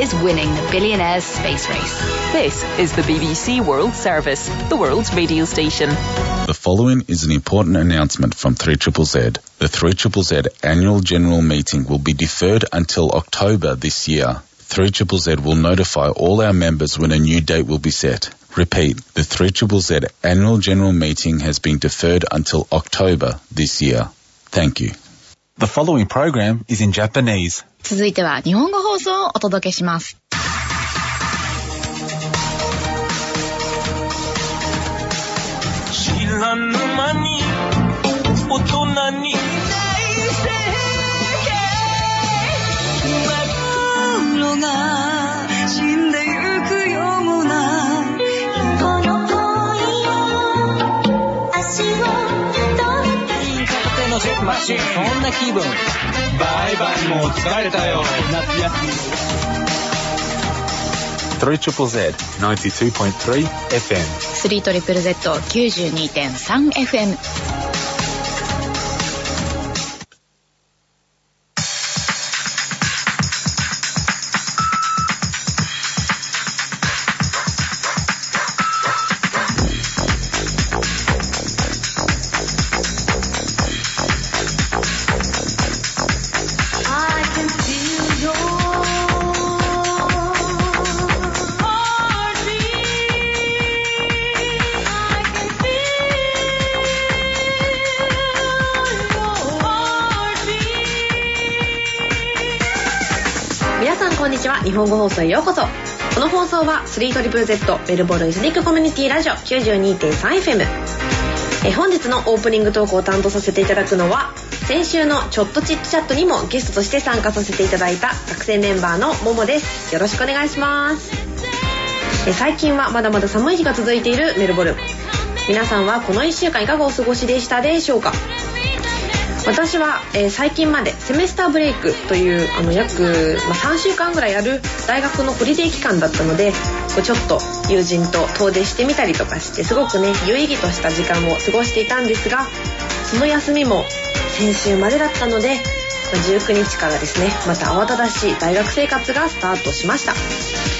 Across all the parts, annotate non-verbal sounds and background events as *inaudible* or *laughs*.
is winning the billionaire's space race. This is the BBC World Service, the world's radio station. The following is an important announcement from 3ZZZ. The 3ZZZ annual general meeting will be deferred until October this year. 3ZZZ will notify all our members when a new date will be set. Repeat, the 3ZZZ annual general meeting has been deferred until October this year. Thank you. 続いては日本語放送をお届けします。マシン。そんな気分。バイバイもう疲れたよ。夏休み。3ZZZ 92.3 FM. 3トリプル Z92.3 送へようこそ。この放送は 3ZZZ メルボルンイスニックコミュニティラジオ 92.3FM え本日のオープニングトークを担当させていただくのは先週のちょっとチッチャットにもゲストとして参加させていただいた学生メンバーのももです。よろしくお願いします。え最近はまだまだ寒い日が続いているメルボルン。皆さんはこの1週間いかがお過ごしでしたでしょうか？私は、えー最近までセメスターブレイクというあの約、まあ、3週間ぐらいある大学のホリデー期間だったのでこうちょっと友人と遠出してみたりとかしてすごくね有意義とした時間を過ごしていたんですがその休みも先週までだったので、ま19日からですねまた慌ただしい大学生活がスタートしました。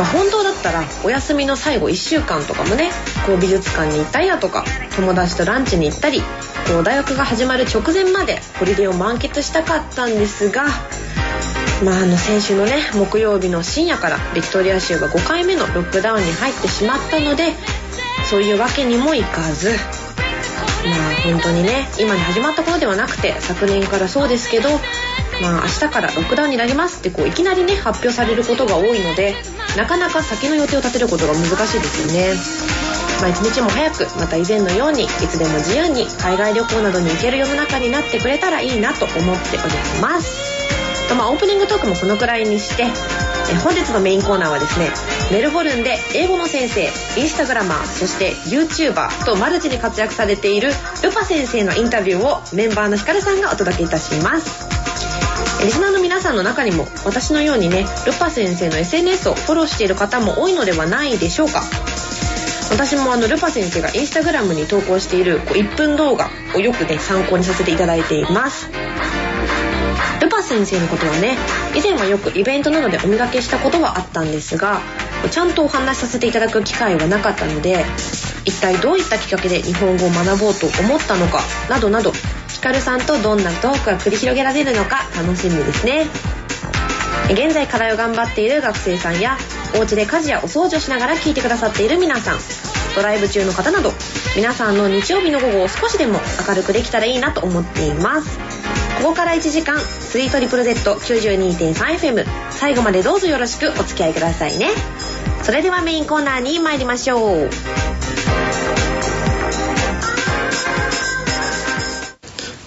まあ、本当だったらお休みの最後1週間とかもねこう美術館に行ったりだとか友達とランチに行ったりこう大学が始まる直前までホリデーを満喫したかったんですがまああの先週のね木曜日の深夜からビクトリア州が5回目のロックダウンに入ってしまったのでそういうわけにもいかずまあ本当にね今に始まったことではなくて昨年からそうですけどまあ明日からロックダウンになりますってこういきなりね発表されることが多いのでなかなか先の予定を立てることが難しいですよね。まあ一日も早くまた以前のようにいつでも自由に海外旅行などに行ける世の中になってくれたらいいなと思っております。とまあオープニングトークもこのくらいにしてえ本日のメインコーナーはですねメルボルンで英語の先生インスタグラマーそして YouTuber とマルチに活躍されているルパ先生のインタビューをメンバーのヒカルさんがお届けいたします。リスナーの皆さんの中にも私のようにねルパ先生の SNS をフォローしている方も多いのではないでしょうか。私もあのルパ先生がインスタグラムに投稿しているこう1分動画をよくね参考にさせていただいています。ルパ先生のことはね以前はよくイベントなどでお見かけしたことはあったんですがちゃんとお話しさせていただく機会はなかったので一体どういったきっかけで日本語を学ぼうと思ったのかなどなどヒカルさんとどんなトークが繰り広げられるのか楽しみですね。現在課題を頑張っている学生さんやお家で家事やお掃除をしながら聞いてくださっている皆さんドライブ中の方など皆さんの日曜日の午後を少しでも明るくできたらいいなと思っています。ここから1時間 3ZZZ92.3FM 最後までどうぞよろしくお付き合いくださいね。それではメインコーナーに参りましょう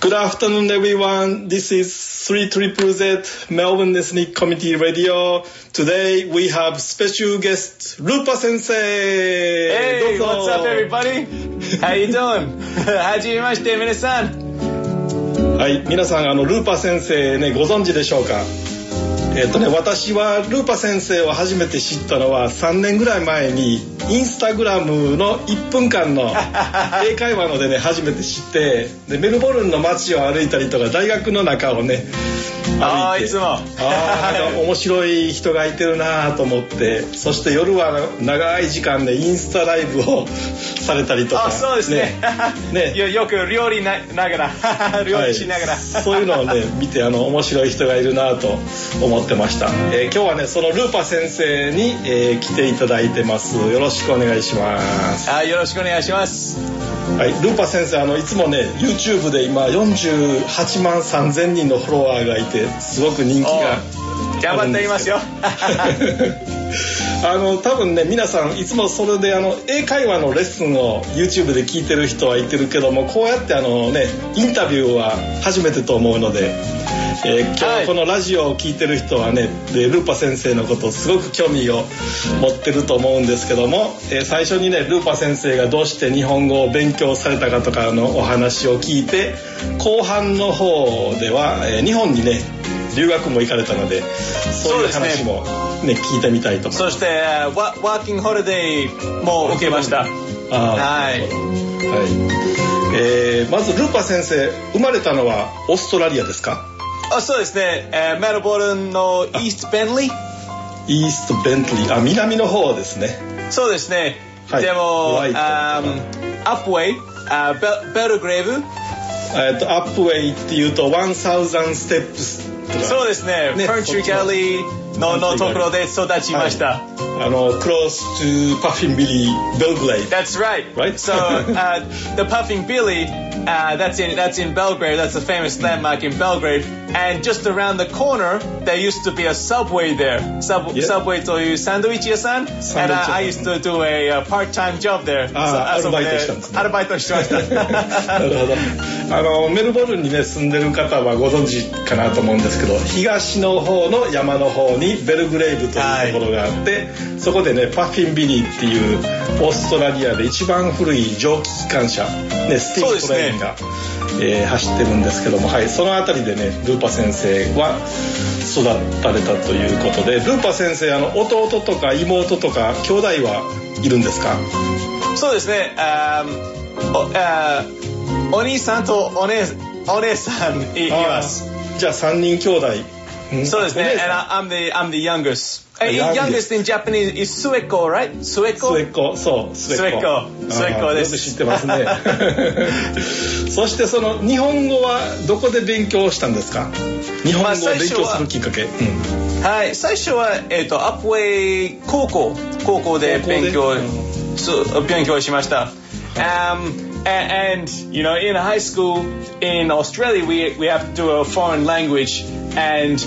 Good afternoon, everyone. This is 3 Triple Z Melbourne Ethnic Community Radio. Today we have special guest Rupa Sensei. Hey, what's up, everybody? How you doing? はじめまして、皆さん。はい、皆さんあのルーパ先生ねご存知でしょうか。えっ、とね私はルーパ先生を初めて知ったのは3年ぐらい前にインスタグラムの1分間の *laughs* 英会話のでね初めて知ってでメルボルンの街を歩いたりとか大学の中をねあーいつも。あーなんか面白い人がいてるなと思って。そして夜は長い時間でインスタライブをされたりとか。あそうですね。ね。*laughs* よよく料理なながら。*laughs* 料理しながら、はいそういうのをね見てあの面白い人がいるなと思ってました、えー今日はねそのルーパ先生に、えー来ていただいてます。よろしくお願いします。あよろしくお願いします。はい、ルーパ先生あのいつもね YouTube で今48万3000人のフォロワーがいてすごく人気が頑張っていますよ。あの多分ね皆さんいつもそれであの英会話のレッスンを YouTube で聞いてる人はいてるけどもこうやってあのねインタビューは初めてと思うので、えー今はい。日このラジオを聞いてる人はねでルーパ先生のことをすごく興味を持ってると思うんですけども、えー最初にねルーパ先生がどうして日本語を勉強されたかとかのお話を聞いて後半の方では、えー日本にね留学も行かれたのでそういう話もね。聞いてみたいと。思いますそしてワワーキングホリデーも受けました。はい。はい。えーまずルーパ先生生まれたのはオーストラリアですか？あそうですね、えーメルボルンのイーストベンリーイーストベントリーあ南の方ですね。そうですね、はい。でもアップウェイあベベルグレーブえっとアップウェイっていうと1000ステップスそうですねねファンチューギャリーののところで育ちました、あの close to Puffin Billy Belgrade That's right. Right? So *laughs* uh, the Puffing Billy, uh, that's in that's in Belgrade. That's a famous landmark in Belgrade. And just around the corner, there used to be a subway there. Sub- Yeah. Subway to sandwich yasan. And uh, I used to do a uh, part-time job there. あーそそこでアルバイトしたんですねアルバイトしてました。*laughs* なるほどあのメルボルンにね住んでる方はご存知かなと思うんですけど東の方の山の方にベルグレイブというところがあって、そこでね Puffing Billy っていうオーストラリアで一番古い蒸気機関車、ね、 steam train が、えー走ってるんですけども、はい、その辺りでねルーパ先生は育たれたということでルーパ先生あの弟とか妹とか兄弟はいるんですか？そうですね。あーおあーお兄さんとお姉お姉さんいいます。じゃあ3人兄弟んそうですね。And I'm the I'm the youngest. Uh, youngest. in Japanese is sueko, right? Sueko. 末っ子そう末っ子末っ子末っ子ですよく知ってますねそしてその日本語はどこで勉強したんですか日本語を勉強するきっかけ、うんはい、最初は、えっ、と、アップウェイ高校、高校で勉強、勉強しました。Um, a- and, you know, in high school in Australia, we, we have to do a foreign language. And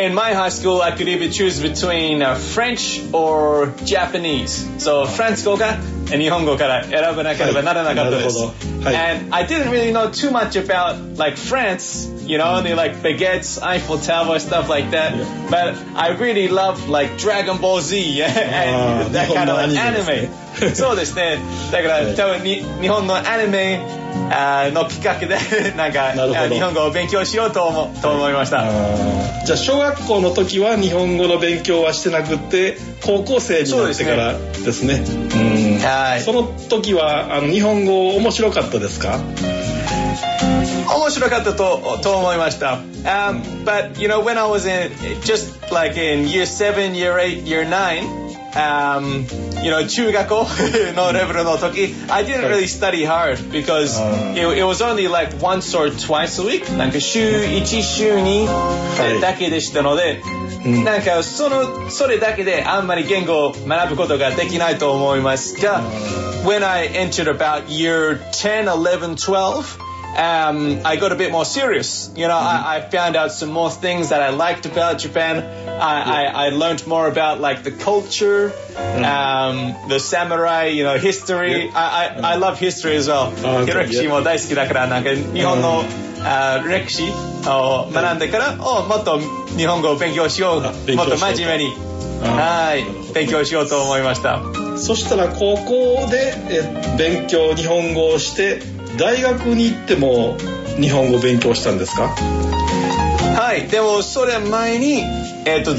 in my high school, I could either choose between uh, French or Japanese. So, フランス語か日本語から選ばなければならなかったです。はいなるほどはい And I didn't really know too much about like France, you know, only like baguettes, Eiffel Tower, stuff like that. Yeah. But I really love like Dragon Ball Z *laughs* あー and that kind of like 日本のアニメですね anime. *laughs* そうですね。だから、はい。多分に日本のアニメあーのきっかけで *laughs* なんか日本語を勉強しようと思と思いました。じゃあ小学校の時は日本語の勉強はしてなくって高校生になってからですね。うん。はい。その時はあの日本語面白かったですか？面白かったとと思いました。Um, but you know, when I was in just like in year seven, year eight, year nine, um, you know, 中学校*laughs* のレベルの時、I didn't really study hard because it, it was only like once or twice a week. なんか週一週にはいだけでしたので、うんなんかそのそれだけであんまり言語を学ぶことができないと思いますが、when I entered about year 10, 11, 12, um, I got a bit more serious. You know, I, I found out some more things that I liked about Japan. I, I, I learned more about like the culture, um, the samurai, you know, history. I, I, I love history as well. あー歴史も大好きだから、なんか日本の、あー歴史を学んでから、おもっと日本語を勉強しよう。あ勉もっと強しようと真面目に。あはい、勉強しようと思いました。そしたら高校でえ勉強日本語をして 大学に行っても日本語勉強したんですか？はい、でもそれ前に、えっ、と、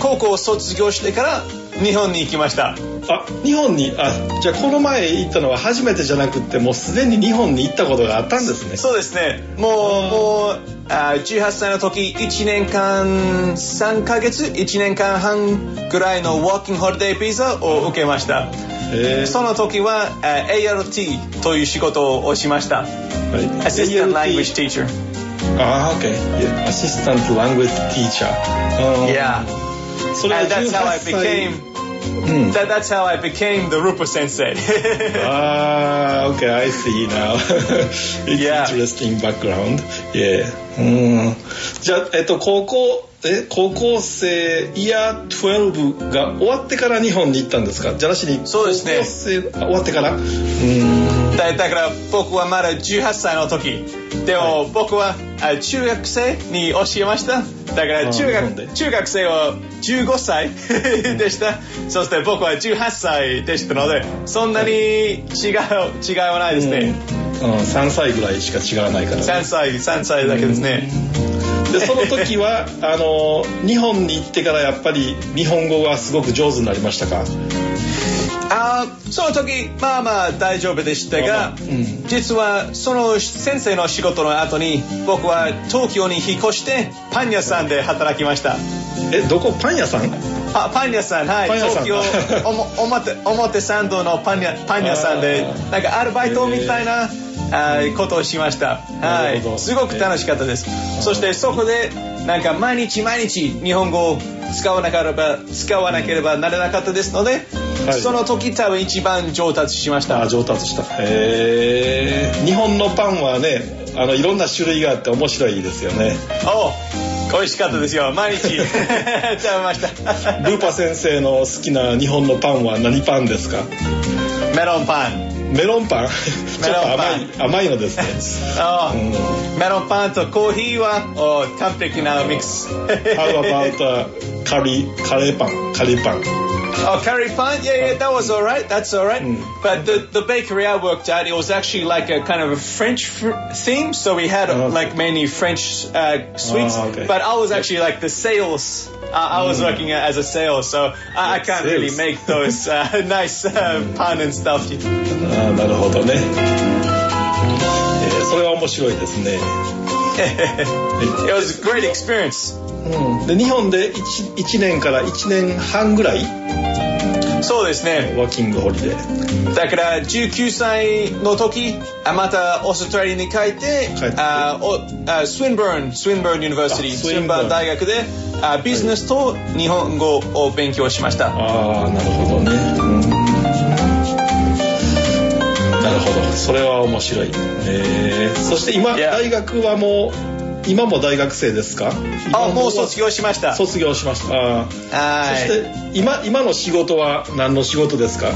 高校を卒業してから日本に行きました。あ日本にあじゃあこの前行ったのは初めてじゃなくってもうすでに日本に行ったことがあったんですね。そうですね。もう、もう、あ18歳の時1年間3ヶ月1年間半ぐらいのワーキングホリデービザを受けました。その時はあ ART という仕事をしました。はい。Assistant ALT Language Teacher ああ、OK。Yeah. Assistant Language Teacher. あー。Yeah それは and that's how I 18歳。became うん。 that, that's how I became the Rupa sensei *laughs* ああ、OK, I see now. *laughs* It's Yeah. interesting background. Yeah. うん。じゃあ、えっと、高校、 え、高校生、イヤー12が終わってから日本に行ったんですか？じゃなしに、そうですね。高校生、あ終わってから？うん。だだから僕はまだ18歳の時。でも僕はあ中学生に教えました。だから中学中学生は15歳 *laughs* でした。そして僕は18歳でしたのでそんなに違う違いはないですね、うん、3歳ぐらいしか違わないから、3歳3歳だけですね、でその時はあの日本に行ってからやっぱり日本語がすごく上手になりましたか？あーその時まあまあ大丈夫でしたが、うん。実はその先生の仕事の後に僕は東京に引っ越してパン屋さんで働きました。えどこ？パン屋さん？あパン屋さんはい。東京おも表表参道のパン屋パン屋さんでなんかアルバイトみたいなあーことをしました。はい。すごく楽しかったです。そしてそこでなんか毎日毎日日本語を使わなければ使わなければならなかったですので、はい。その時多分一番上達しました。あ上達した。へえ日本のパンはねあのいろんな種類があって面白いですよね。お美味しかったですよ。毎日。*laughs* 食べました。ルーパ先生の好きな日本のパンは何パンですか？メロンパンメロンパン？*laughs* ちょっと甘い甘いのですね。あうんメロンパンとコーヒーはお完璧なミックス。How about uh, カリカレーパンカリーパン Oh, curry pint? Yeah, yeah, that was all right. That's all right. Mm. But the, the bakery I worked at, it was actually like a kind of a French fr- theme. So we had Oh, okay. like mainly French uh, sweets. Oh, okay. But I was actually like the sales. Uh, I was working as a sales, so I, I can't really Sales. make those uh, *laughs* nice uh, pun and stuff. あーなるほどね、えーそれは面白いですね *laughs* *laughs* It was a great experience. うん。で日本で 1, 1年から1年半ぐらいそうですね。ワーキングホリデー。だから19歳の時あまたオーストラリアに帰って帰って。あおあ Swinburne Swinburne University あ Swinburne 大学であビジネスと日本語を勉強しました、ああなるほどね、うん。なるほど。それは面白い、えーそして今.大学はもう今も大学生ですかあもう卒業しました卒業しましたあーそはして今今の仕事は何の仕事ですかい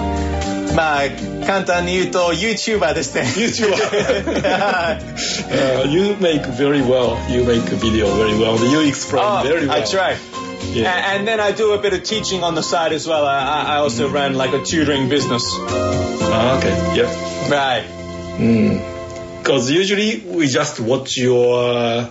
まあ簡単に言うと YouTuber ですね YouTuber はい Uh, you make very well. You make video very well. You explain Oh, very well. I try. Yeah. And then I do a bit of teaching on the side as well. I, I also run like a tutoring business. Ah, okay. Yeah. Right. Because usually we just watch your uh,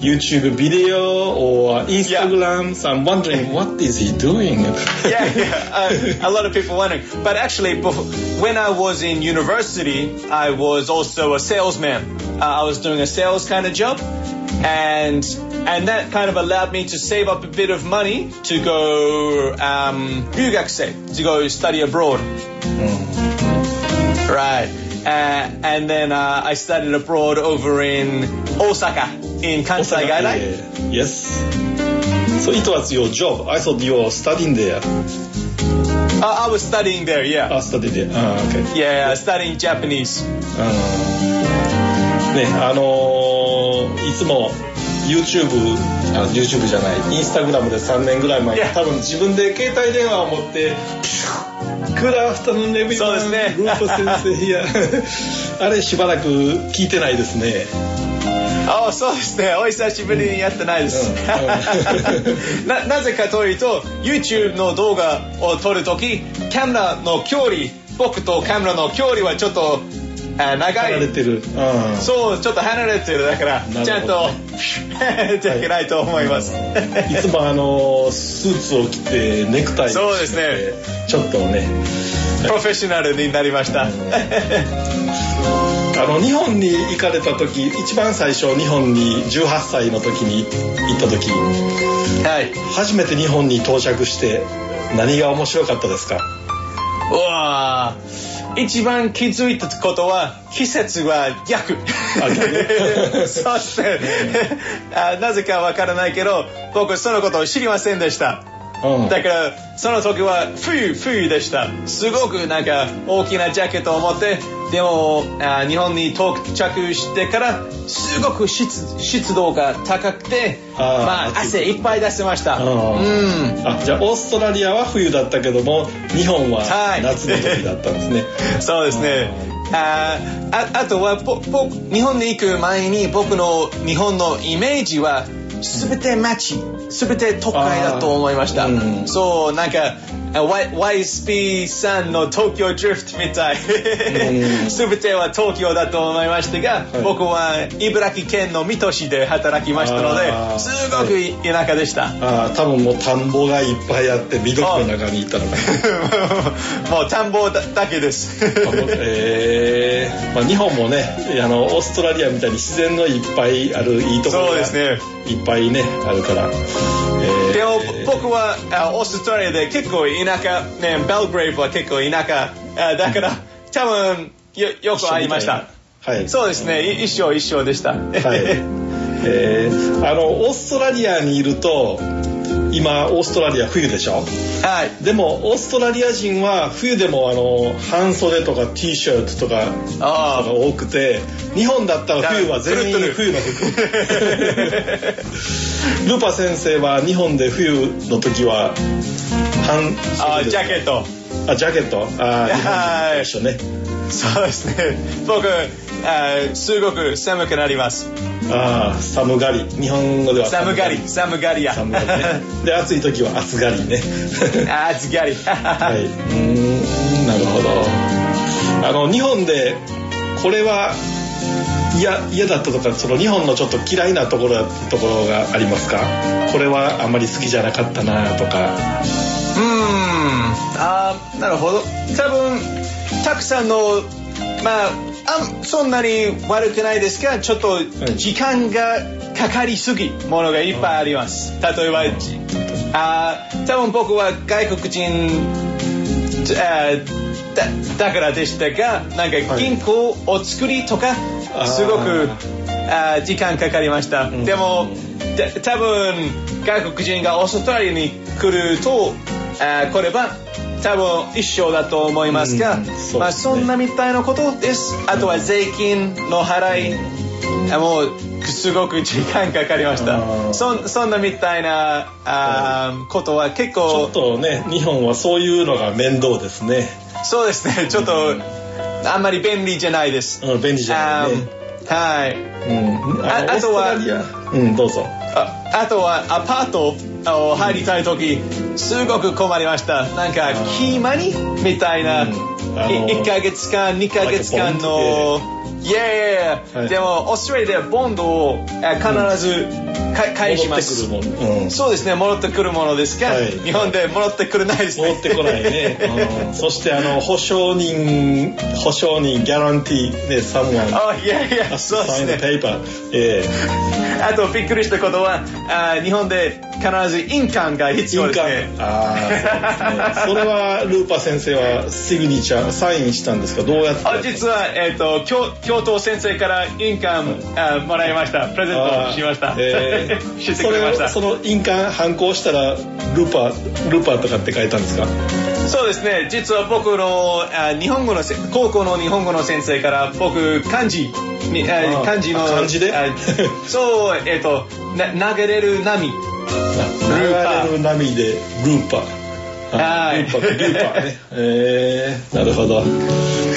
YouTube video or Instagram. Yeah. So I'm wondering what is he doing? *laughs* yeah, yeah. Uh, a lot of people wondering. But actually, before, when I was in university, I was also a salesman. Uh, I was doing a sales kind of job, and and that kind of allowed me to save up a bit of money to go um, to go study abroad. Mm. Right. Uh, and then uh, I studied abroad over in Osaka, in Kansai Gaidai. Yeah. Yes. So it was your job. I thought you were studying there. Uh, I was studying there, yeah. Ah, study there. Ah, okay. Yeah, studying Japanese. ねあのーいつも YouTube あ YouTube じゃない Instagram で3年ぐらい前に Yeah. 多分自分で携帯電話を持ってクラフターのレビューそうですねループ先生いや *laughs* あれしばらく聞いてないですねあそうですね。お久しぶりにやってないです。うん *laughs* ななぜかというと、YouTube の動画を撮るとき、カメラの距離、僕とカメラの距離はちょっとあ長離れい。てる、うん。そう、ちょっと離れてる。だから、ほど。ちゃんと、*laughs* じゃいけないと思います。い。つもあのスーツを着てネクタイをしてそうですね。ちょっとね。プロフェッショナルになりました。ああの日本に行かれた時一番最初日本に18歳の時に行った時。はい。初めて日本に到着して何が面白かったですか？うわー一番気づいたことは季節は逆。*laughs* そうです。ねあなぜかわからないけど僕そのことを知りませんでしたうん。だからその時は冬冬でした。すごくなんか大きなジャケットを持ってでもあ日本に到着してからすごく湿湿度が高くてまあ汗いっぱい出せました。ううん。んあじゃあオーストラリアは冬だったけども日本ははい。夏の時だったんですね、*laughs* そうですね。あーああとはぼぼ日本に行く前に僕の日本のイメージは全て街全て都会だと思いました、うん。そうなんか YSP さんの東京ドリフトみたい。ん。全ては東京だと思いましたが、い。僕は茨城県の水戸市で働きましたのあでー。すごく田舎でした、ああ多分もう田んぼがいっぱいあって緑の中にいたのかな。*laughs* もう田んぼだだけです。えー。まあ、日本もねあのオーストラリアみたいに自然のいっぱいあるいいところが。そうですねいっぱいねあるから、えー。でも僕はあオーストラリアで結構田舎、ね、ベルグレイブは結構田舎。あだから多分よよく会いました。はい。そうですね。い一緒一緒でした。はい、えーあのオーストラリアにいると今オーストラリア冬でしょ？はい。でもオーストラリア人は冬でもあの半袖とか T シャツとかあが多くて日本だったら冬は全員冬の服。*laughs* ルパ先生は日本で冬の時は半あ袖ジャケットあジャケット？あ日本と一緒ね。そうですね。僕あすごく寒くなります。ああ寒がり。日本語では寒がり。寒がりや。寒がりね。で暑い時は暑がりね。あ *laughs* 暑がり。はい。うーんなるほど。あの日本でこれは嫌嫌だったとかその日本のちょっと嫌いなところところがありますか？これはあんまり好きじゃなかったなとかうーん。あーなるほど。多分たくさんのまああんそんなに悪くないですがちょっと時間がかかりすぎものがいっぱいあります。例えばじあー多分僕は外国人あーだだからでしたがなんか銀行を作りとかすごくあー時間かかりました、ん。でもた多分外国人がオーストラリアに来るとあー来れば多分一緒だと思いますが、うんそね。まあそんなみたいなことです。あとは税金の払い、あもうすごく時間かかりました。そそんなみたいなあーことは結ちょ構っとね日本はそういうのが面倒ですね、そうですね。ちょっとあんまり便利じゃないです、うん、便利じゃないねはい。うん、あのあとはうんどうぞ。ああとはアパートを入りたい時すごく困りました。なんかキーマニみたいな、うん。あのい1ヶ月間2ヶ月間のイエーイ、はい。でもオーストラリアではボンドをあ必ずか返します戻ってくるうん、そうですね戻ってくるものですが、はい。日本で戻ってくるないですね。戻ってこないね、うん、*laughs* そしてあの保証人保証人ギャランティーね someone あいやいやそうですね。paper え *laughs* あとびっくりしたことはあ日本で必ず印鑑が必要ですね。鑑。ああそうですね。それはルーパ先生はシグニチャーサインしたんですか？どうやって？あ実は、えー、と教教頭先生から印鑑あもらいました。プレゼントしました、えー。知ってくれました。その印鑑反抗したらルーパルーパーとかって書いたんですか？そうですね。実は僕のあ日本語のせ高校の日本語の先生から僕漢字漢字のあ漢字で？あそうえっ、とな投げれる波流れる波でルーパー。あはい。ルーパールーパーね。えー、なるほど。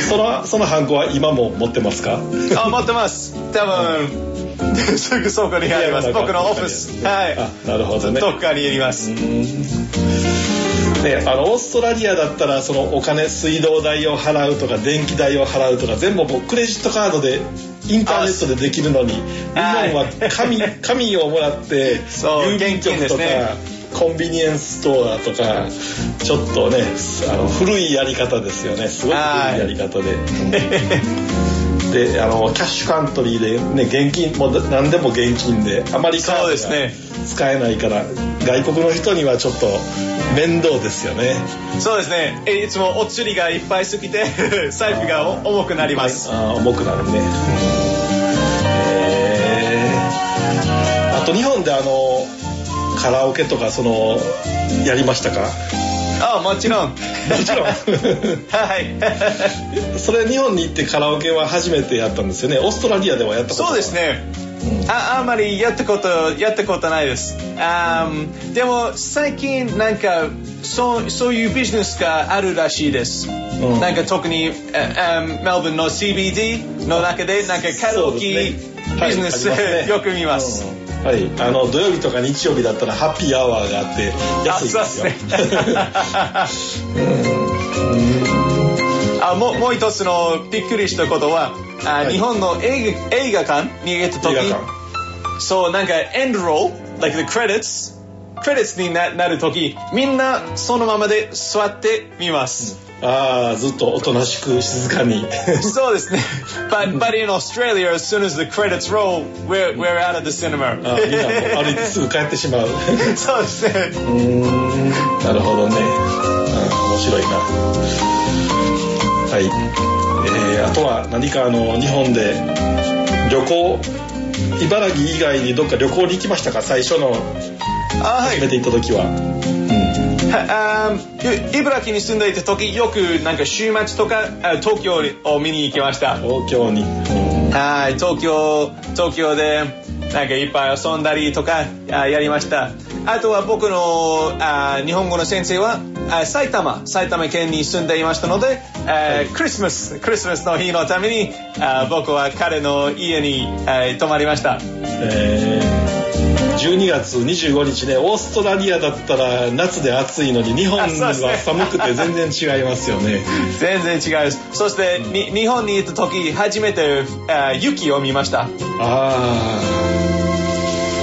そのそのハンコは今も持ってますか？あ持ってます。多分すぐそこにあります。僕のオフィス。はい。あなるほどね。どっかにあります。ね、あのオーストラリアだったらそのお金水道代を払うとか電気代を払うとか全部もうクレジットカードでインターネットでできるのに日本は紙紙 *laughs* をもらって郵便局とか、コンビニエンスストアとかちょっとねあの古いやり方ですよね。すごく古いやり方で。であのキャッシュカントリーで、ね、現金もう何でも現金であまりカードがそうですね。使えないから、外国の人にはちょっと面倒ですよね。そうですね。えいつもお釣りがいっぱいすぎて *laughs* 財布がお重くなります。あー重くなるね。えー。あと日本であのカラオケとかそのやりましたか？あもちろん。もちろん。はい。*laughs* それ日本に行ってカラオケは初めてやったんですよね。オーストラリアではやったことそうですね。ああんまりやったことやったことないです。あーでも最近なんかそうそういうビジネスがあるらしいです、ん。なんか特にああメルボルンの CBD の中でなんかカラオケね。はいビジネス、ありますね。*laughs* よく見ます、うんはいあの土曜日とか日曜日だったらハッピーアワーがあって安いですよ。あもうもう一つのびっくりしたことは、あはい。日本の映画映画館？に行った時そうなんかエンドロー like the credits? クレディッツにななる時みんなそのままで座って見ます、ああずっとおとなしく静かに。*laughs* そうですね。*laughs* But, but in Australia as soon as the credits roll we're, we're out of the cinema. あみんなもう歩いてすぐ帰ってしまう。*laughs* そうですね。うーん。なるほどね、うん、面白いな。はい。えー、あとは何かあの日本で旅行茨城以外にどっか旅行に行きましたか？最初のあはい。初めて行った時は、はあー茨城に住んでいた時よくなんか週末とかあ東京を見に行きました。東京に、うんはい東京東京でなんかいっぱい遊んだりとかあやりました。あとは僕のあ日本語の先生はあ埼玉埼玉県に住んでいましたので、あクリスマスクリスマスの日のためにあ僕は彼の家にあ泊まりました。えー12月25日ねオーストラリアだったら夏で暑いのに日本は寒くて全然違いますよね。*laughs* 全然違う。そしてに日本に行った時初めてあ雪を見ました。ああ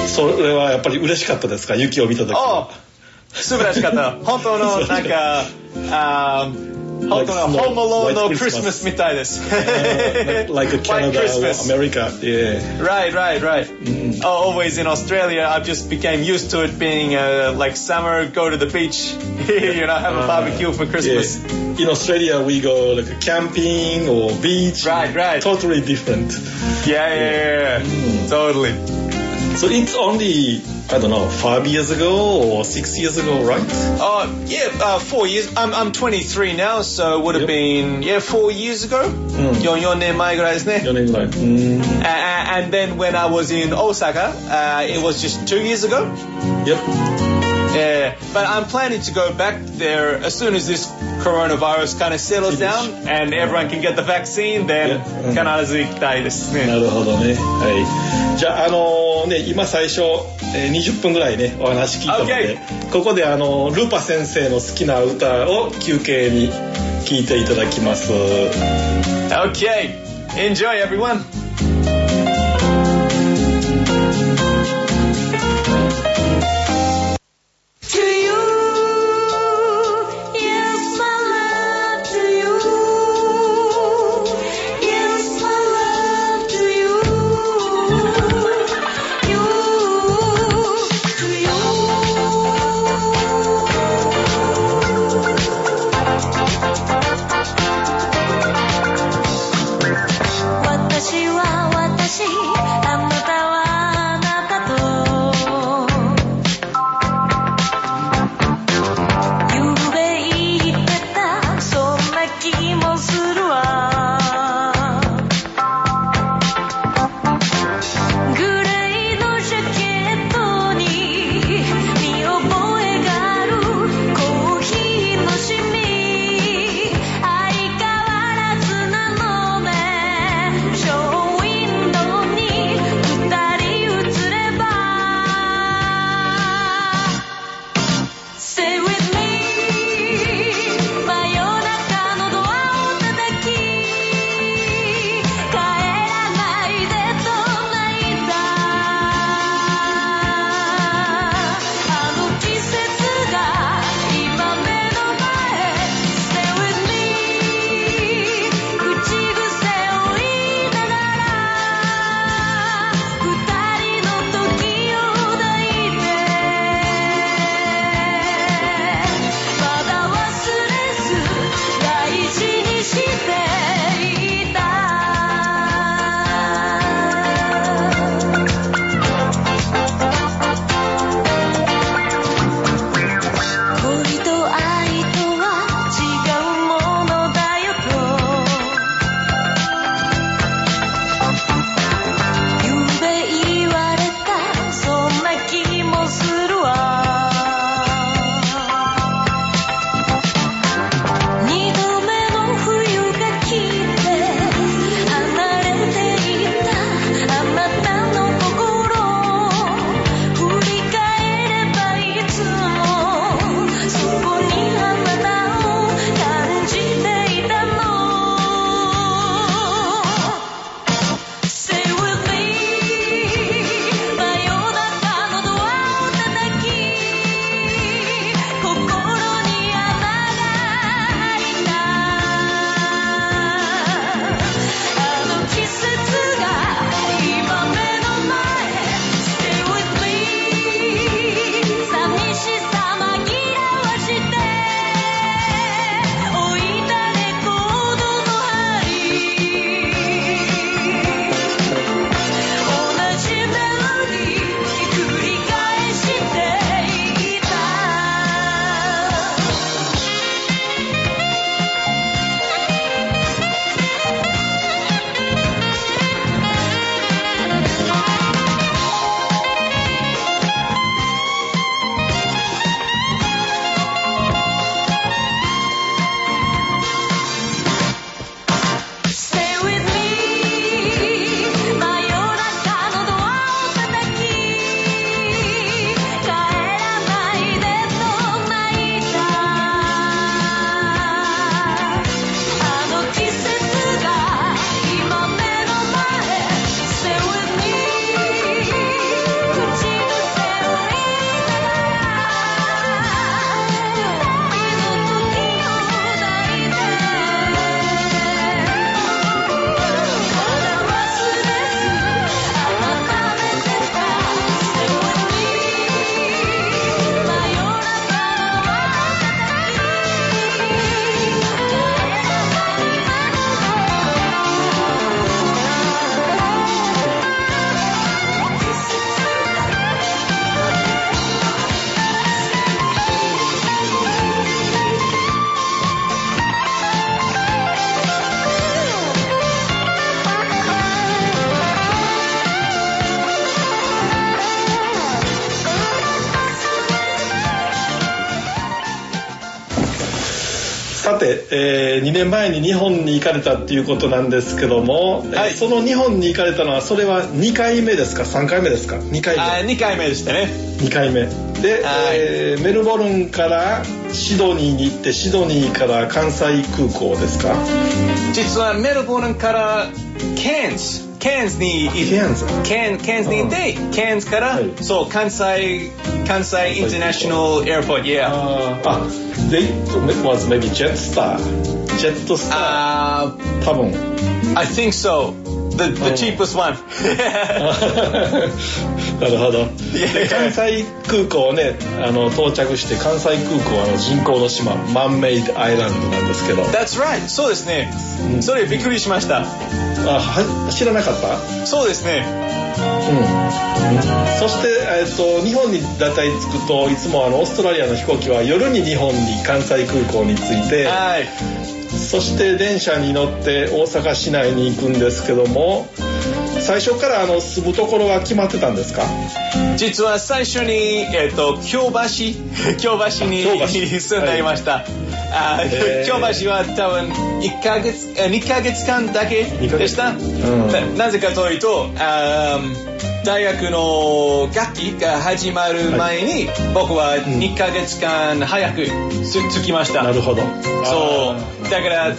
それはやっぱり嬉しかったですか？雪を見た時。あ素晴らしかった。本当の *laughs* なんかあ 本当の Like snow, Home Alone の White クリスマ Christmas スみたいです。 *laughs* like a White Canada or Christmas. America yeah Right, right, right. Oh, always in Australia, I've just became used to it being uh, like summer, go to the beach, *laughs* you know, have a barbecue for Christmas. Yeah. In Australia, we go like camping or beach. Right, right. Totally different. Yeah, yeah, yeah, yeah. Totally. So it's only I don't know five years ago or six years ago, right? Oh, yeah, uh, four years. I'm, I'm 23 now, so it would have Yep. been, yeah, four years ago. 4, 4年前ぐらいですね。 4年ぐらい。Mm. Uh, and then when I was in Osaka, uh, it was just two years ago. Yep. Yeah, but I'm planning to go back there as soon as this coronavirus kind of settles down and everyone can get the vaccine. Then. 必ず行きたいですね。なるほどね。はい。じゃあ、あのね、今最初、えー20分ぐらいね、お話聞いたので、ここであの、ルーパ先生の好きな歌を休憩に聞いていただきます。Okay, enjoy everyone. 年前に日本に行かれたっていうことなんですけども、はい。その日本に行かれたのはそれは2回目ですか？3回目ですか？2回目。あ2回目でしたね。2回目。で、はい。えーメルボルンからシドニーに行ってシドニーから関西空港ですか？実はメルボルンからケーンズケーンズにケーンズケーンケーンズに行ってケーンズから、はい。そう関西関西インターナショナルエアポー。ト yeah あ they was maybe Jetstar ジェットスター。あ多分。I think so. The the cheapest one. *laughs* なるほど。関西空港ね、あの到着して関西空港はあの人工の島、マンメイドアイランドなんですけど、あ That's right. そうですね、それびっくりしました。は知らなかった？そうですね。うん。そしてえっと日本に大体着くといつもあのオーストラリアの飛行機は夜に日本に関西空港に着いて、はいそして電車に乗って大阪市内に行くんですけども。最初からあの住むところが決まってたんですか？実は最初に、えっと京橋？*laughs* 京橋に住んでいました、あへー。京橋は多分1ヶ月え2ヶ月間だけでした、ん。ななぜかというとあー大学の学期が始まる前に、僕は2ヶ月間早くつ着きました。なるほど。そう。だから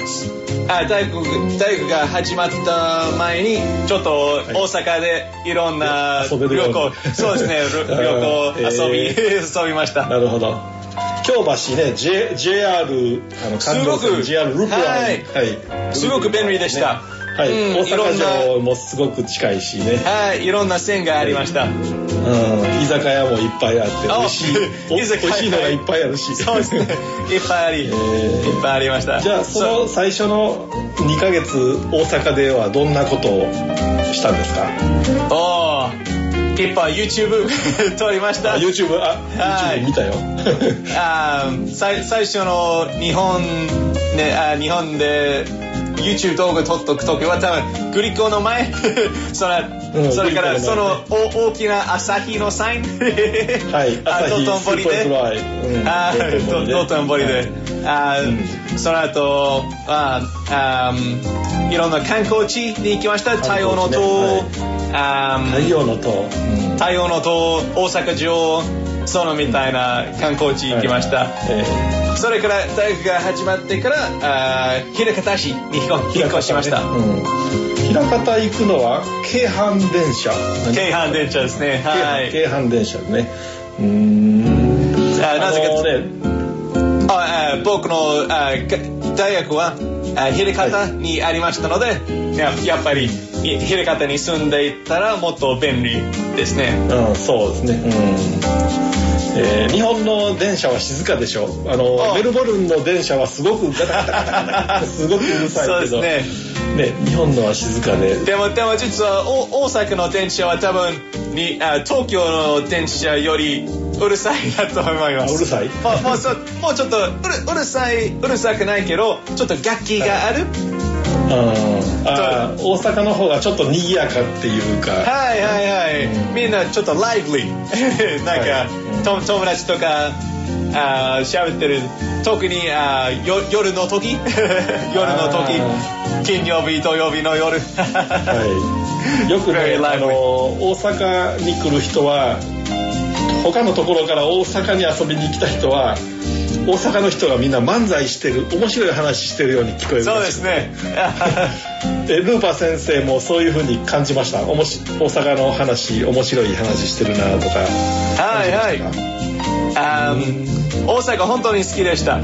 あ大学大学が始まった前にちょっと大阪でいろんな旅行そうですね。*laughs* 旅旅行遊び、え *laughs* 遊びました。なるほど。京橋ね、J、JR、あの、すごく JR ループライン。はい。はい。すごく便利でした、はい、うん。大阪城もすごく近いしね。はい。いろんな線がありました、うん、居酒屋もいっぱいあって、あ美味しい、*laughs* お美味しいのがいっぱいあるし。そうですね。いっぱいあり、いっぱいありました。じゃあ、その最初の2ヶ月、大阪ではどんなことをしたんですか？おー。いっぱい YouTube 撮りました。あ、YouTube、あ、はい。YouTube 見たよ。あー最最初の日本,、ね、あ日本で YouTube 動画撮っとくときは多分グリコの前 *laughs* それ,、うんそれからその大きな朝日のサイン。はい、*laughs* あ朝日道頓堀で。道頓堀で、あーうん。その後ああーいろんな観光地に行きました。太陽の塔、はい。太陽の塔。うん。太陽の塔。大阪城そのみたいな観光地行きました、えそれから大学が始まってからあー枚方市に引っ越しましたうん。枚方行くのは京阪電車。京阪電車ですねはい京阪電車ね。うーん。あなぜかね、ああ僕のあが大学はあ枚方にありましたので、ややっぱりい枚方に住んでいったらもっと便利ですね。うん、そうですね。うん。えー日本の電車は静かでしょ？あのあメルボルンの電車はすごくガタガタガタすごくうるさいけど。そうですね。ね日本のは静かで。でもでも実はお大阪の電車は多分にあ東京の電車よりうるさいなと思います。あうるさい？もうもうそもうちょっとうるうるさいうるさくないけどちょっと楽器がある、うんあー。大阪の方がちょっと賑やかっていうか。はいはいはい、うん。みんなちょっとライブリーなんか、はい。と友達とかあー喋ってる特にあーよ夜の時？夜の時。*laughs* 金曜日土曜日の夜。はい、*laughs* よくね.あの大阪に来る人は他のところから大阪に遊びに来た人は大阪の人がみんな漫才してる面白い話してるように聞こえるそうですね。*laughs* えルーパー先生もそういう風に感じました？おもし大阪の話面白い話してるなとか。はいはい。あー大阪本当に好きでした。はい。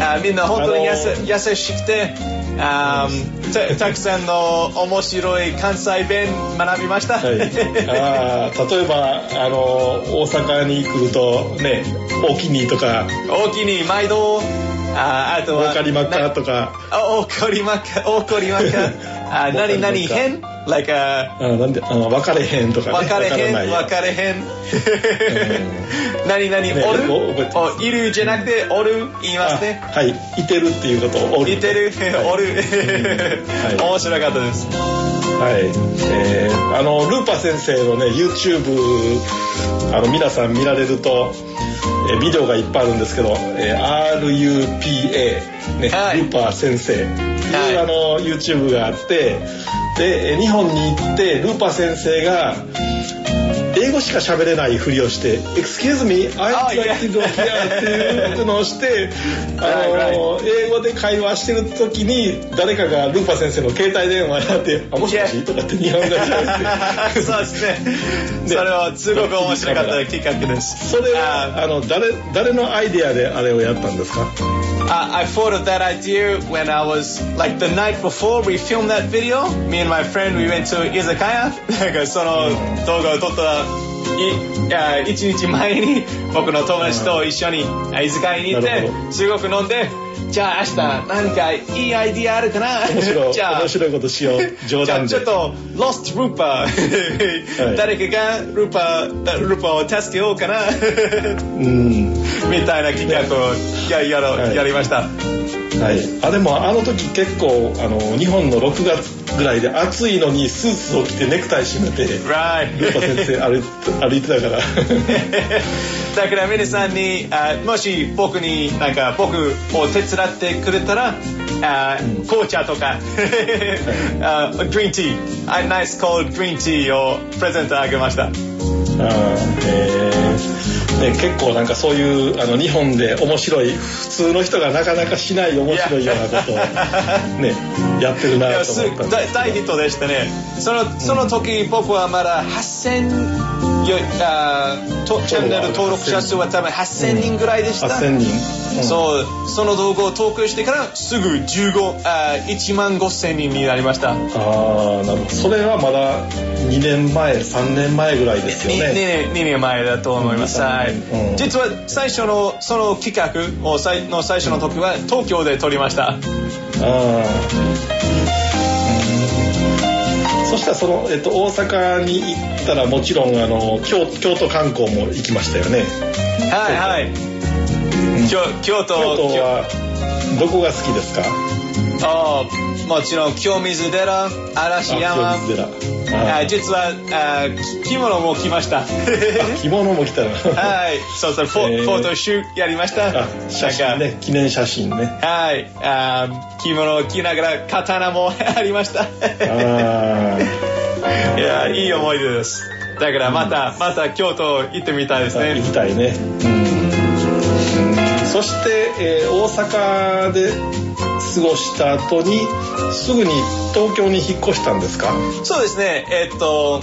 あーみんな本当にやあす優しくてあーたたくさんの面白い関西弁学びました、はい、*laughs* あー例えばあの大阪に来るとねおきにとか。大きに毎度。あーあとはわかりまっかとか。あおこりまっかおこりまっか。あわかりまっか。*laughs* 何々変？Like ああなんであの分かれへんとかね。分かれへんわ分かれへん。何々ねおる？おいるじゃなくておる？言いますね。あはい。いてるっていうことをおる。いてるはい。おる。はい。面白かったです。ははい、えーあのルーパー先生のね YouTube あの皆さん見られると、えービデオがいっぱいあるんですけど、えー RUPA、ねはい。ルーパー先生。っていう、はいあの YouTube があってでえー日本に行ってルーパー先生が英語しか喋れないふりをして「Excuse me, Ah, I'd like to go here」っていうのをして *laughs* あの英語で会話してる時に誰かがルーパー先生の携帯電話やって「あもしもし?」とかって日本語で喋って。*laughs* そうですね。それはすごく面白かった企画です。それはあの誰誰のアイデアであれをやったんですか？Uh, I thought of that idea when I was like the night before we filmed that video. Me and my friend we went to izakaya. なんかその動画を撮った *laughs* いいや一日前に僕の友達と一緒にあ居酒屋に行ってすごく飲んでじゃあ明日何かいいアイディアあるかな？面白い。じゃあ面白いことしよう。冗談で。じゃあちょっと Lost Roopa はい。誰かがルーパールーパーを助けようかな？うんみたいな企画をややろうはい。やりました。はい、あでもあの時結構あの日本の6月ぐらいで暑いのにスーツを着てネクタイ締めてル.ーパー先生歩歩いてたから。*laughs* だから皆さんにあもし僕になんか僕を手伝ってくれたらあ紅茶とか *laughs* あグリーンティー a nice cold green tea をプレゼントあげましたあーえ結構なんかそういうあの日本で面白い普通の人がなかなかしない面白いようなことを *laughs* ねやってるいなと思ったん大ヒットでしたね。そのその時僕はまだ8000よあとチャンネル登録者数は多分8000人ぐらいでした、8000人、うん。そうその動画を投稿してからすぐ15あ1万5000人になりました。ああなるほどそれはまだ2年前3年前ぐらいですよ2ね年2年前だと思います、うんはい。うん。実は最初のその企画を最の最初の時は東京で撮りました。ああそしたらその、えっと、大阪に行ったらもちろんあの京京都観光も行きましたよね。はいはい、京京都京都はどこが好きですか？ああもちろん清水寺嵐山。あ清水寺。ああ実はあき着物も着ました。着物も着たらはい。そうそうフォ,、えー。フォトシューやりました。あ写真ね。記念写真ね。はい。あ着物を着ながら刀もありました。*laughs* いやいい思い出です。だからまた、また京都行ってみたいですね。行きたいね。うん。そして、えー大阪で過ごした後にすぐに東京に引っ越したんですか？そうですね。えっと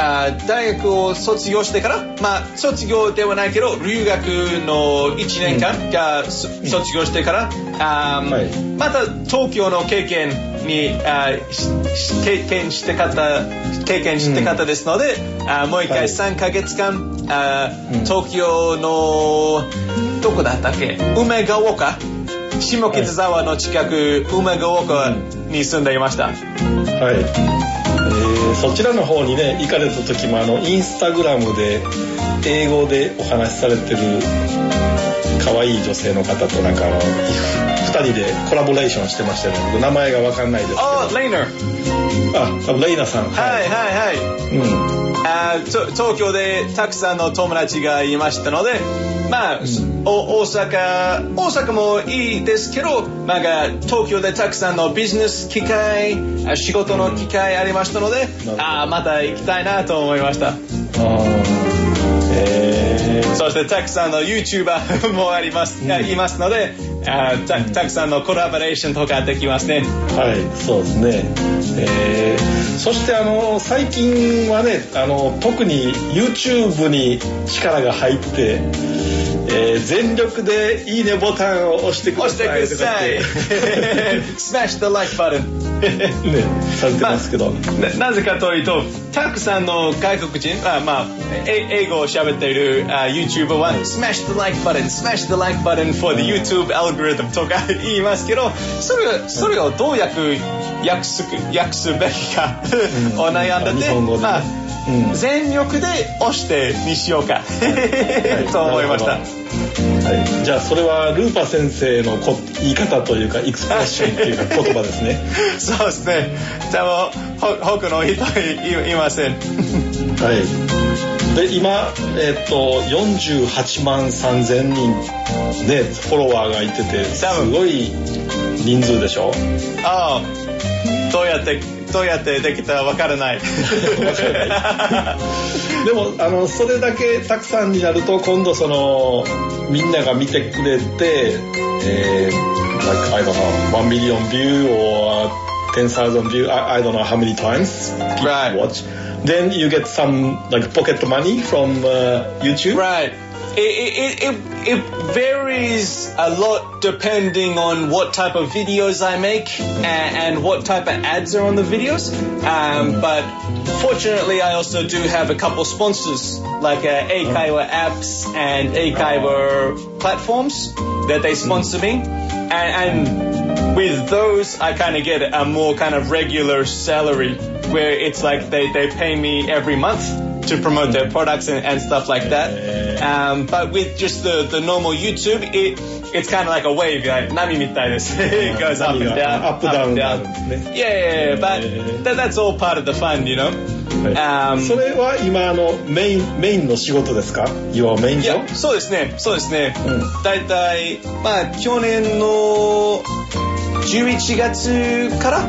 あ大学を卒業してからまあ卒業ではないけど留学の1年間が、そ卒業してからあ、はい。また東京の経験にあ経験して方経験して方ですので、あもう一回はい。3ヶ月間、あうん。東京のどこだったっけ？梅ヶ丘？下北沢の近く、梅ヶ丘に住んでいました。はい、えーそちらの方にね行かれた時もあのインスタグラムで英語でお話しされてる可愛い女性の方となんかあの2人でコラボレーションしてましたよね僕名前が分かんないですけど。あ、レイナー。あレイナさん。はいはい。はい。うん。あ東京でたくさんの友達がいましたので、まあ、お大阪、大阪もいいですけど、なんか東京でたくさんのビジネス機会、あ仕事の機会ありましたので、ほどあーまた行きたいなと思いました。えーそしてたくさんの YouTuber もあります、いますので、あーたたくさんのコラボレーションとかできますね。はい、そうですね。えーそしてあの最近はね、あの特に YouTube に力が入って、えー全力でいいねボタンを押してくだ押してさいください。*laughs* Smash the like button. *laughs* ね、されてますけど。ななぜかというとたくさんの外国人あ、まあ、え英語を喋っているあ YouTuber は Smash the like button Smash the like button for the YouTube algorithm とか言いますけどそれそれをどう訳訳すべきかうんを悩んでて、日本語でねまあうん。全力で押してにしようか。い。と思いました。はい、じゃあそれはルーパ先生のこ言い方というかエクスプレッションっていうか言葉ですね。*laughs* そうですね。多分ほ他の人いいません。*laughs* はい。で今えっ、と48万3000人ねフォロワーがいててすごい人数でしょ？ああ。どうやってどうやってできたわからないでもあのそれだけたくさんになると今度そのみんなが見てくれて、えー、like I don't know 1 million view or 10,000 view I, I don't know how many times people Right. watch then you get some like pocket money from uh, YouTube Right. It, it, it, it varies a lot depending on what type of videos I make and, and what type of ads are on the videos. Um, but fortunately, I also do have a couple sponsors like uh, apps and Eikaiwa platforms that they sponsor me. And, and with those, I kind of get a more kind of regular salary where it's like they, they pay me every month to promote their products and, and stuff like that. Um, but with just the, the normal YouTube, it, it's kind of like a wave, like 波みたいです。it goes up and down, アップダウン and があ down. るんですね Yeah, yeah, yeah, but that, that's all part of the fun, you know? はい Um, それは今あのメインメインの仕事ですか Your main job? そうですねそうですね、うだいたいまあ去年の11月から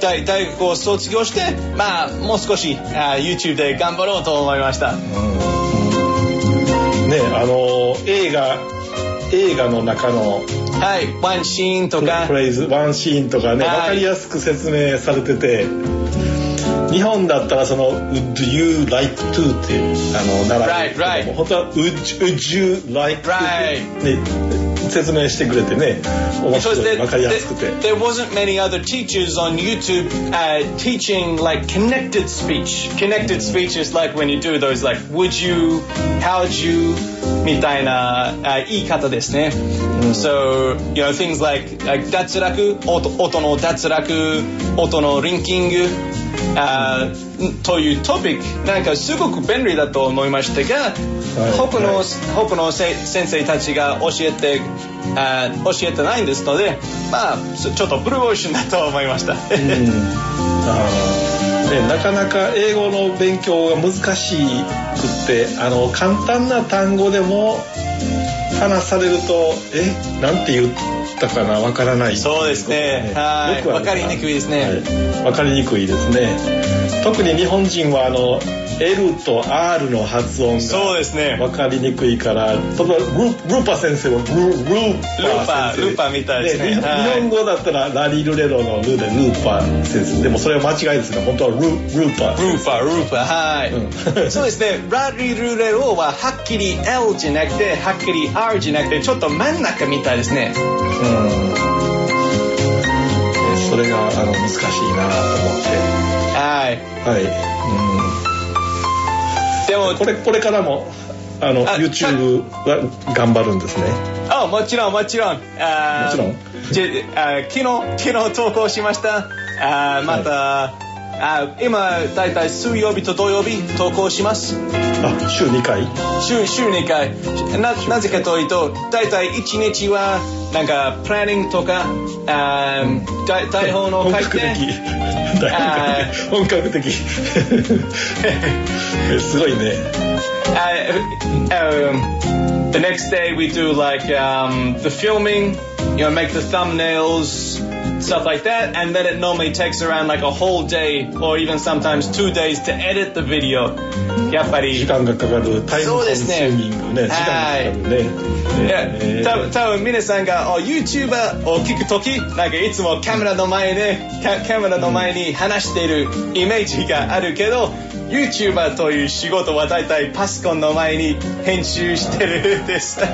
大大学を卒業してまあもう少し YouTube で頑張ろうと思いました。ねあの映画映画の中のはいワンシーンとか。フレーズワンシーンとかねはい。分かりやすく説明されてて日本だったらその「Would you like to」ってあの習う Right, right. けども本当は「Would, would you like to」Right. ね説明してくれてね面白い分かりやすくて there, there wasn't many other teachers on YouTube uh, teaching like connected speech. Connected speech is like when you do those like would you, how'd you みたいな、uh, 言い方ですね。So, you know, things like, like 脱落、音音の脱落、音のリンキング、あーというトピックなんかすごく便利だと思いましたが、他の、はい他のせ先生たちが教えてあー教えてないんですのでまあそちょっとブルーオーシャンだと思いました、うん。ね、なかなか英語の勉強が難しくってあの簡単な単語でも話されるとえなんて言ったかなわからない。そうですね。はい。わかりにくいですね。はい。わかりにくいですね。特に日本人はあの L と R の発音そうがですね。わかりにくいから例えばルルーパ先生はルルーパー先生。ルーパールーパーみたいですね。日本語だったらラリルレロのルでルーパー先生。でもそれは間違いですね本当はルルーパー。ルーパールーパー。はい、うん。*laughs* そうですね。ラリルレロははっきり L じゃなくてはっきり R じゃなくてちょっと真ん中みたいですね。うん。それがあの難しいなと思って。はい。はい、でもうん、これこれからもあのあ YouTube は頑張るんですね。あもちろんもちろん。あーもちろん。じあ昨日昨日投稿しました。あーまた、あ今だいたい水曜日と土曜日投稿します。あ週2回。週週2回。ななぜかというとだいたい1日はなんかプランニングとかあー台台本を本書いて格的大学本格的すごいね *laughs* uh, um, the next day we do like um, the filming, you know, make the thumbnails, stuff like that, and then it normally takes around like a whole day or even sometimes two days to edit the video. やっぱり時間がかかるタイムコンスューミングね時間がかかるねいやね多分多分皆さんがお YouTuber を聞くときなんかいつもカメラの前でカカメラの前に話しているイメージがあるけど YouTuber という仕事は大体パソコンの前に編集してるです。は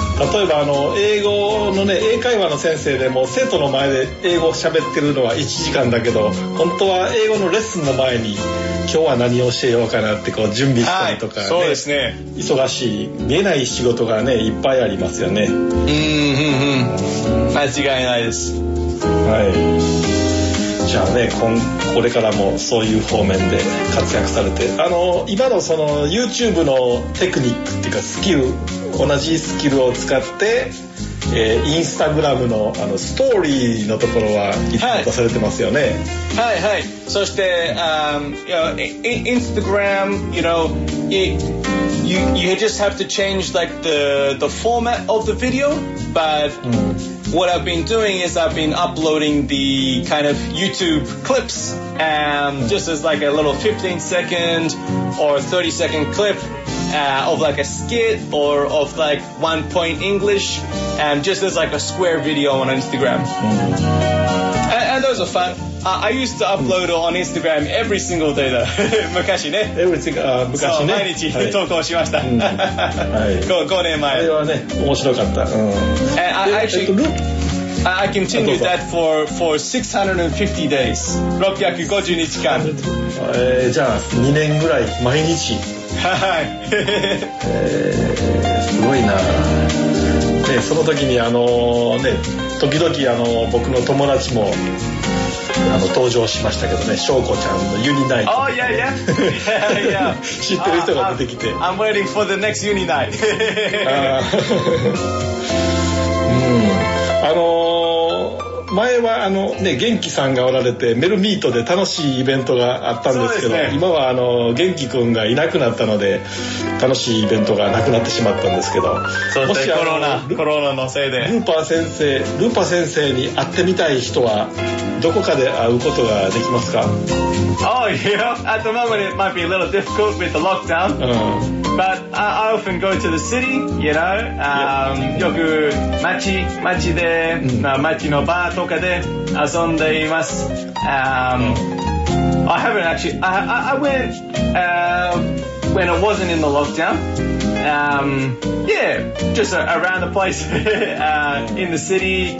い、例えばあの英語のね英会話の先生でも生徒の前で英語を喋ってるのは1時間だけど本当は英語のレッスンの前に今日は何を教えようかなってこう準備したりとか、ねそうですね。忙しい見えない仕事がねいっぱいありますよね。うんうんうん。間違いないです。はい。じゃあね今これからもそういう方面で活躍されてあの今のその YouTube のテクニックっていうかスキル同じスキルを使って、えーインスタグラムのあのストーリーのところはいつも出されてますよね、はいはい。そして、um, you know, I- I- Instagram, you know, it, you you just have to change like the the format of the video, but what I've been doing is I've been uploading the kind of YouTube clips, um, just as like a little 15 second or 30 second clip. Uh, of like a skit or of like one point English, um, just as like a square video on Instagram. And, and those are fun. I, I used to upload on Instagram every single day だ。昔ね。 Everything あ昔ねそう毎日はい投稿しました。うんはい5, 5年あ前。れはね面白かった、うん、 And *laughs* *laughs* I で actually, えっとル I I continued どうぞ that for, for 650 days. 650日間。えーじゃあ2年ぐらい毎日 はい。えーすごいな、ね、その時にあのね時々あの僕の友達もあの登場しましたけどね翔子ちゃんのユニナイト Oh, yeah, yeah. yeah, yeah. *laughs* 知ってる人が出てきて I'm waiting for the next uni night. *laughs* あーうんあのー前はあのね元気さんがおられてメルミートで楽しいイベントがあったんですけどね今はあの元気くんがいなくなったので楽しいイベントがなくなってしまったんですけどそしコロナ、ルコロナのせいで。ルーパー先生ルーパー先生に会ってみたい人はどこかで会うことができますか、Oh, yeah. At the moment, it might be a little difficult with the lockdown. うん、But uh, I often go to the city, you know, um, yoku machi, machi de, no, machi no ba toka de asondeimasu. Um, I haven't actually, I, I, I went uh, when it wasn't in the lockdown. Um, yeah, just a, around the place *laughs* uh, in the city.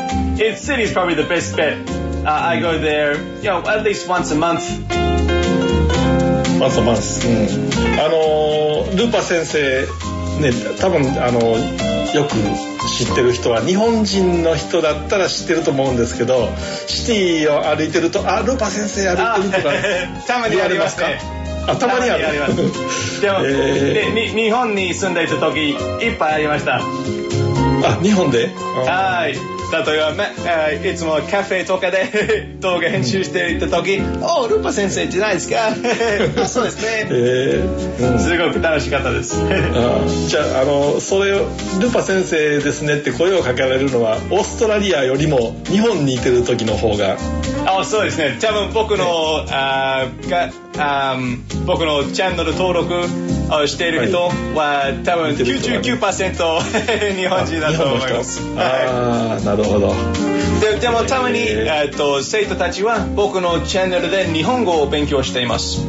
City is probably the best bet. Uh, I go there, you know, at least once a month マンスマンス、うん、あのールーパー先生ね多分あのよく知ってる人は日本人の人だったら知ってると思うんですけどシティを歩いてると「あルーパー先生歩いてる」とかたまにありますね。あたまにあります。でも、*laughs* えでに日本に住んでいた時いっぱいありました。ーあ日本で？あはい。例えば、まあいつもカフェとかで *laughs* 動画編集していた時、おルーパ先生じゃないですか？あ *laughs* そうですね。えーうんすごく楽しかったです。あじゃああのそれを「ルパ先生ですね」って声をかけられるのはオーストラリアよりも日本にいてる時の方があそうですね。多分僕の、あがあ僕のチャンネル登録をしている人は、多分見てる人はね99% *laughs* 日本人だと思います。はいああなるほどででもたまに、えと生徒たちは僕のチャンネルで日本語を勉強しています。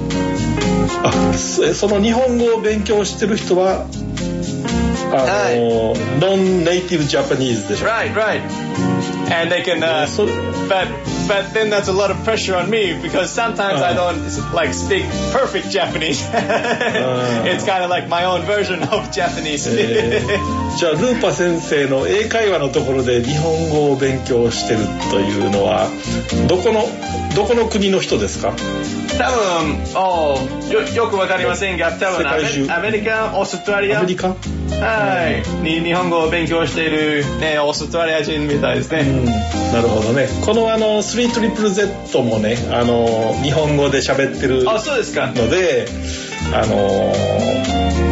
あそその日本語を勉強してる人はあの、ノンネイティブジャパニーズでしょ Right, right. And they can, uh, そ but but then that's a lot of pressure on me because sometimes I don't like speak perfect Japanese. it's kind of like my own version of Japanese. えーじゃあルーパ先生の英会話のところで日本語を勉強してるというのはどこのどこの国の人ですか多分、およよくわかりませんが、多分アメリカ、オーストラリア、アメリカ？はい、に日本語を勉強している、ね、オーストラリア人みたいですね。うん。なるほどね。このあの 3ZZZ もねあの日本語で喋ってるあ、そうですか。のであの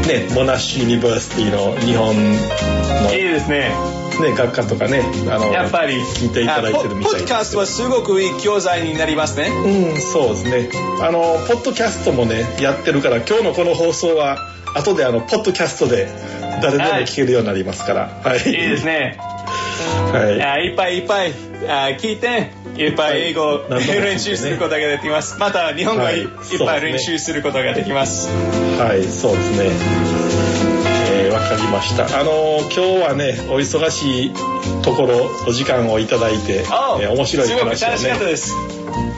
ね Monash University の日本の、いいですね。ね、学科とかねあのやっぱり、聞いていただいてるみたいあポポッドキャストはすごくいい教材になりますね。うんそうですねあのポッドキャストもねやってるから今日のこの放送は後であのポッドキャストで誰でも聞けるようになりますからはい、いいですね。*laughs* はいあいっぱいいっぱいあ聞いて、いっぱい英語を何度も聞い練習することができます。また日本語はいいっぱい練習することができます。はい、そうですね。かりました。あのー今日はね、お忙しいところ、お時間をいただいて、あえー面白いすごく楽話をね、しかったです。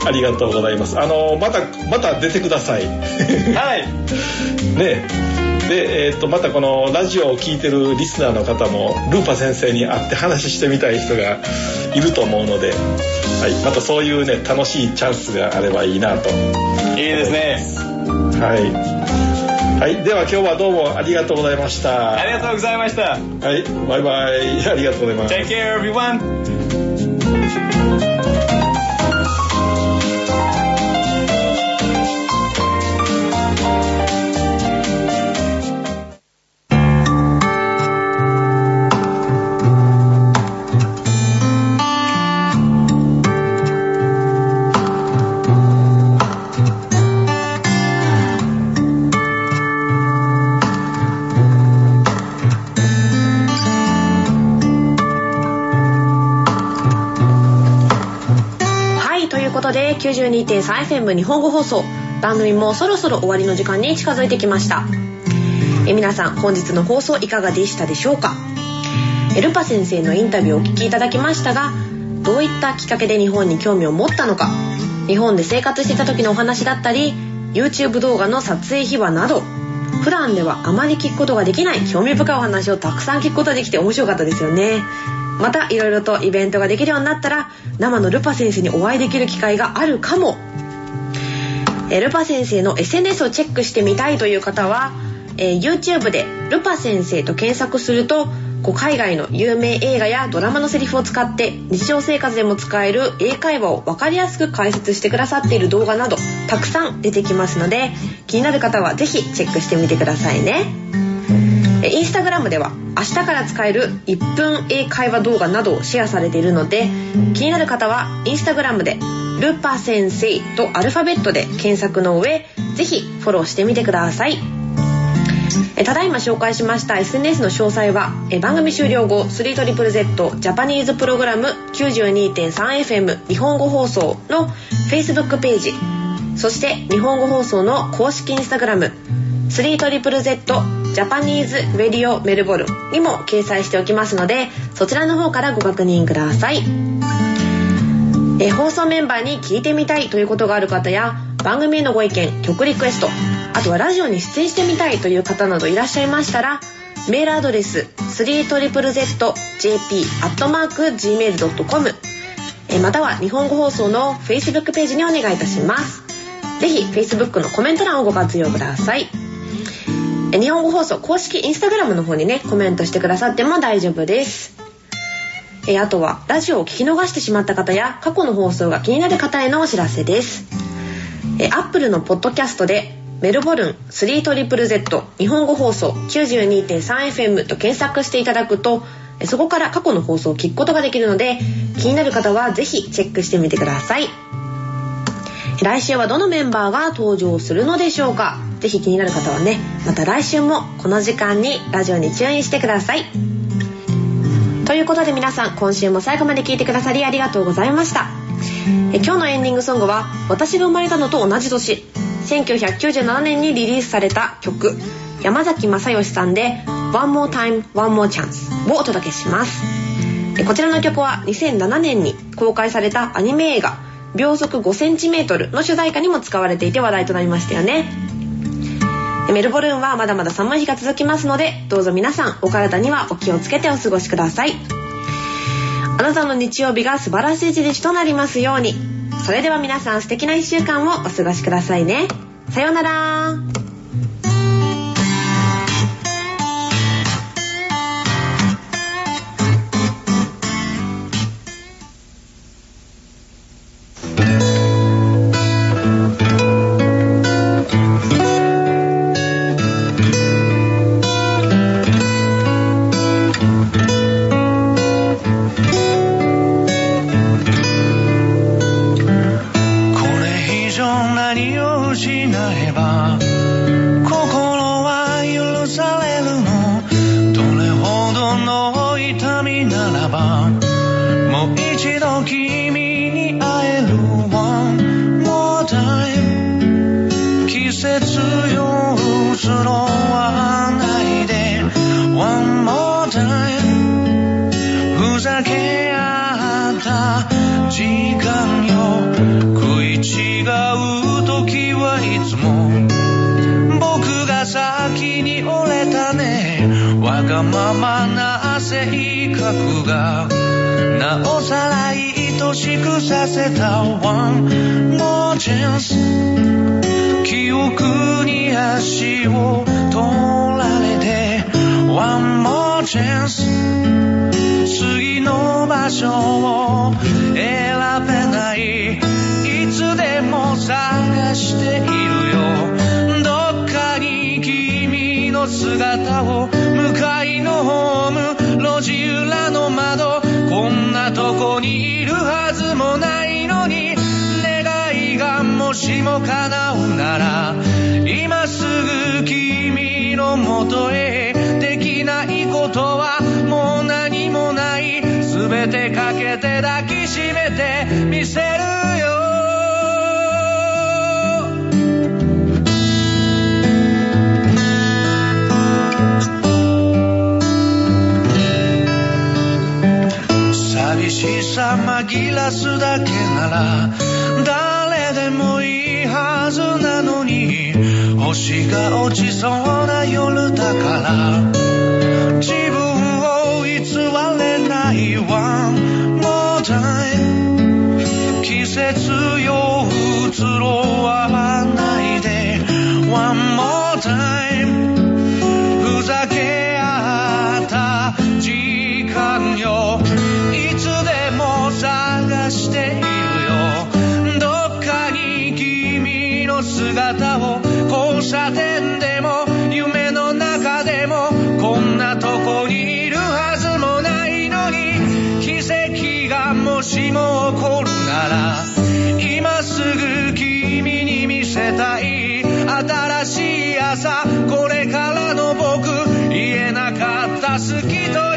ありがとうございます。あのーまた、また出てください。はい。*laughs* ね、で、えー、とまたこのラジオを聴いてるリスナーの方もルーパ先生に会って話してみたい人がいると思うので、はい、またそういうね楽しいチャンスがあればいいなといいですねはい、はい、では今日はどうもありがとうございました。ありがとうございました。はい。バイバイ。*laughs* ありがとうございます。Take care everyone 92.3FM 日本語放送。番組もそろそろ終わりの時間に近づいてきました。え皆さん本日の放送いかがでしたでしょうか？えルパ先生のインタビューをお聞きいただきましたがどういったきっかけで日本に興味を持ったのか？日本で生活していた時のお話だったり YouTube 動画の撮影秘話など普段ではあまり聞くことができない興味深いお話をたくさん聞くことができて面白かったですよね。またいろいろとイベントができるようになったら生のルパ先生にお会いできる機会があるかもえルパ先生の SNS をチェックしてみたいという方は、えー YouTube で「ルパ先生」と検索するとこう海外の有名映画やドラマのセリフを使って日常生活でも使える英会話を分かりやすく解説してくださっている動画などたくさん出てきますので気になる方は是非チェックしてみてくださいね。インスタグラムでは明日から使える1分英会話動画などをシェアされているので気になる方はインスタグラムで「ルパ先生」とアルファベットで検索の上ぜひフォローしてみてください。ただいま紹介しました SNS の詳細は番組終了後 3ZZZ ジャパニーズプログラム 92.3FM 日本語放送の Facebook ページそして日本語放送の公式インスタグラム 3ZZZ ジャパニーズ・レディオ・メルボルンにも掲載しておきますのでそちらの方からご確認ください。え放送メンバーに聞いてみたいということがある方や番組へのご意見曲リクエストあとはラジオに出演してみたいという方などいらっしゃいましたらメールアドレス 3ZZJP.gmail.com えまたは日本語放送の Facebook ページにお願いいたします。ぜひ Facebook のコメント欄をご活用ください。日本語放送公式インスタグラムの方にねコメントしてくださっても大丈夫です。えあとはラジオを聞き逃してしまった方や過去の放送が気になる方へのお知らせです。え Apple のポッドキャストでメルボルン 3ZZZ 日本語放送 92.3FM と検索していただくとえそこから過去の放送を聞くことができるので気になる方はぜひチェックしてみてください。来週はどのメンバーが登場するのでしょうか？ぜひ気になる方はねまた来週もこの時間にラジオにチューインしてください。ということで皆さん今週も最後まで聞いてくださりありがとうございました。え今日のエンディングソングは私が生まれたのと同じ年1997年にリリースされた曲山崎正義さんで「One More Time One More Chance」をお届けします。こちらの曲は2007年に公開されたアニメ映画「秒速 5cm」の主題歌にも使われていて話題となりましたよね。メルボルンはまだまだ寒い日が続きますのでどうぞ皆さんお体にはお気をつけてお過ごしください。あなたの日曜日が素晴らしい一日となりますように。それでは皆さん素敵な1週間をお過ごしくださいね。さようなら。な性格がなおさら愛しくさせた One more chance 記憶に足を取られて One more chance 次の場所を選べない。いつでも探しているよ。どっかに君の姿を向かいのホーム。裏の窓こんなとこにいるはずもないのに願いがもしも叶うなら今すぐ君のもとへできないことはもう何もない。全てかけて抱きしめてみせる。さ紛らすだけなら誰でもいいはずなのに星が落ちそうな夜だから自分を偽れない One more time 季節よ移ろわない交差点でも夢の中でもこんなとこにいるはずもないのに奇跡がもしも起こるなら今すぐ君に見せたい新しい朝これからの僕言えなかった好きと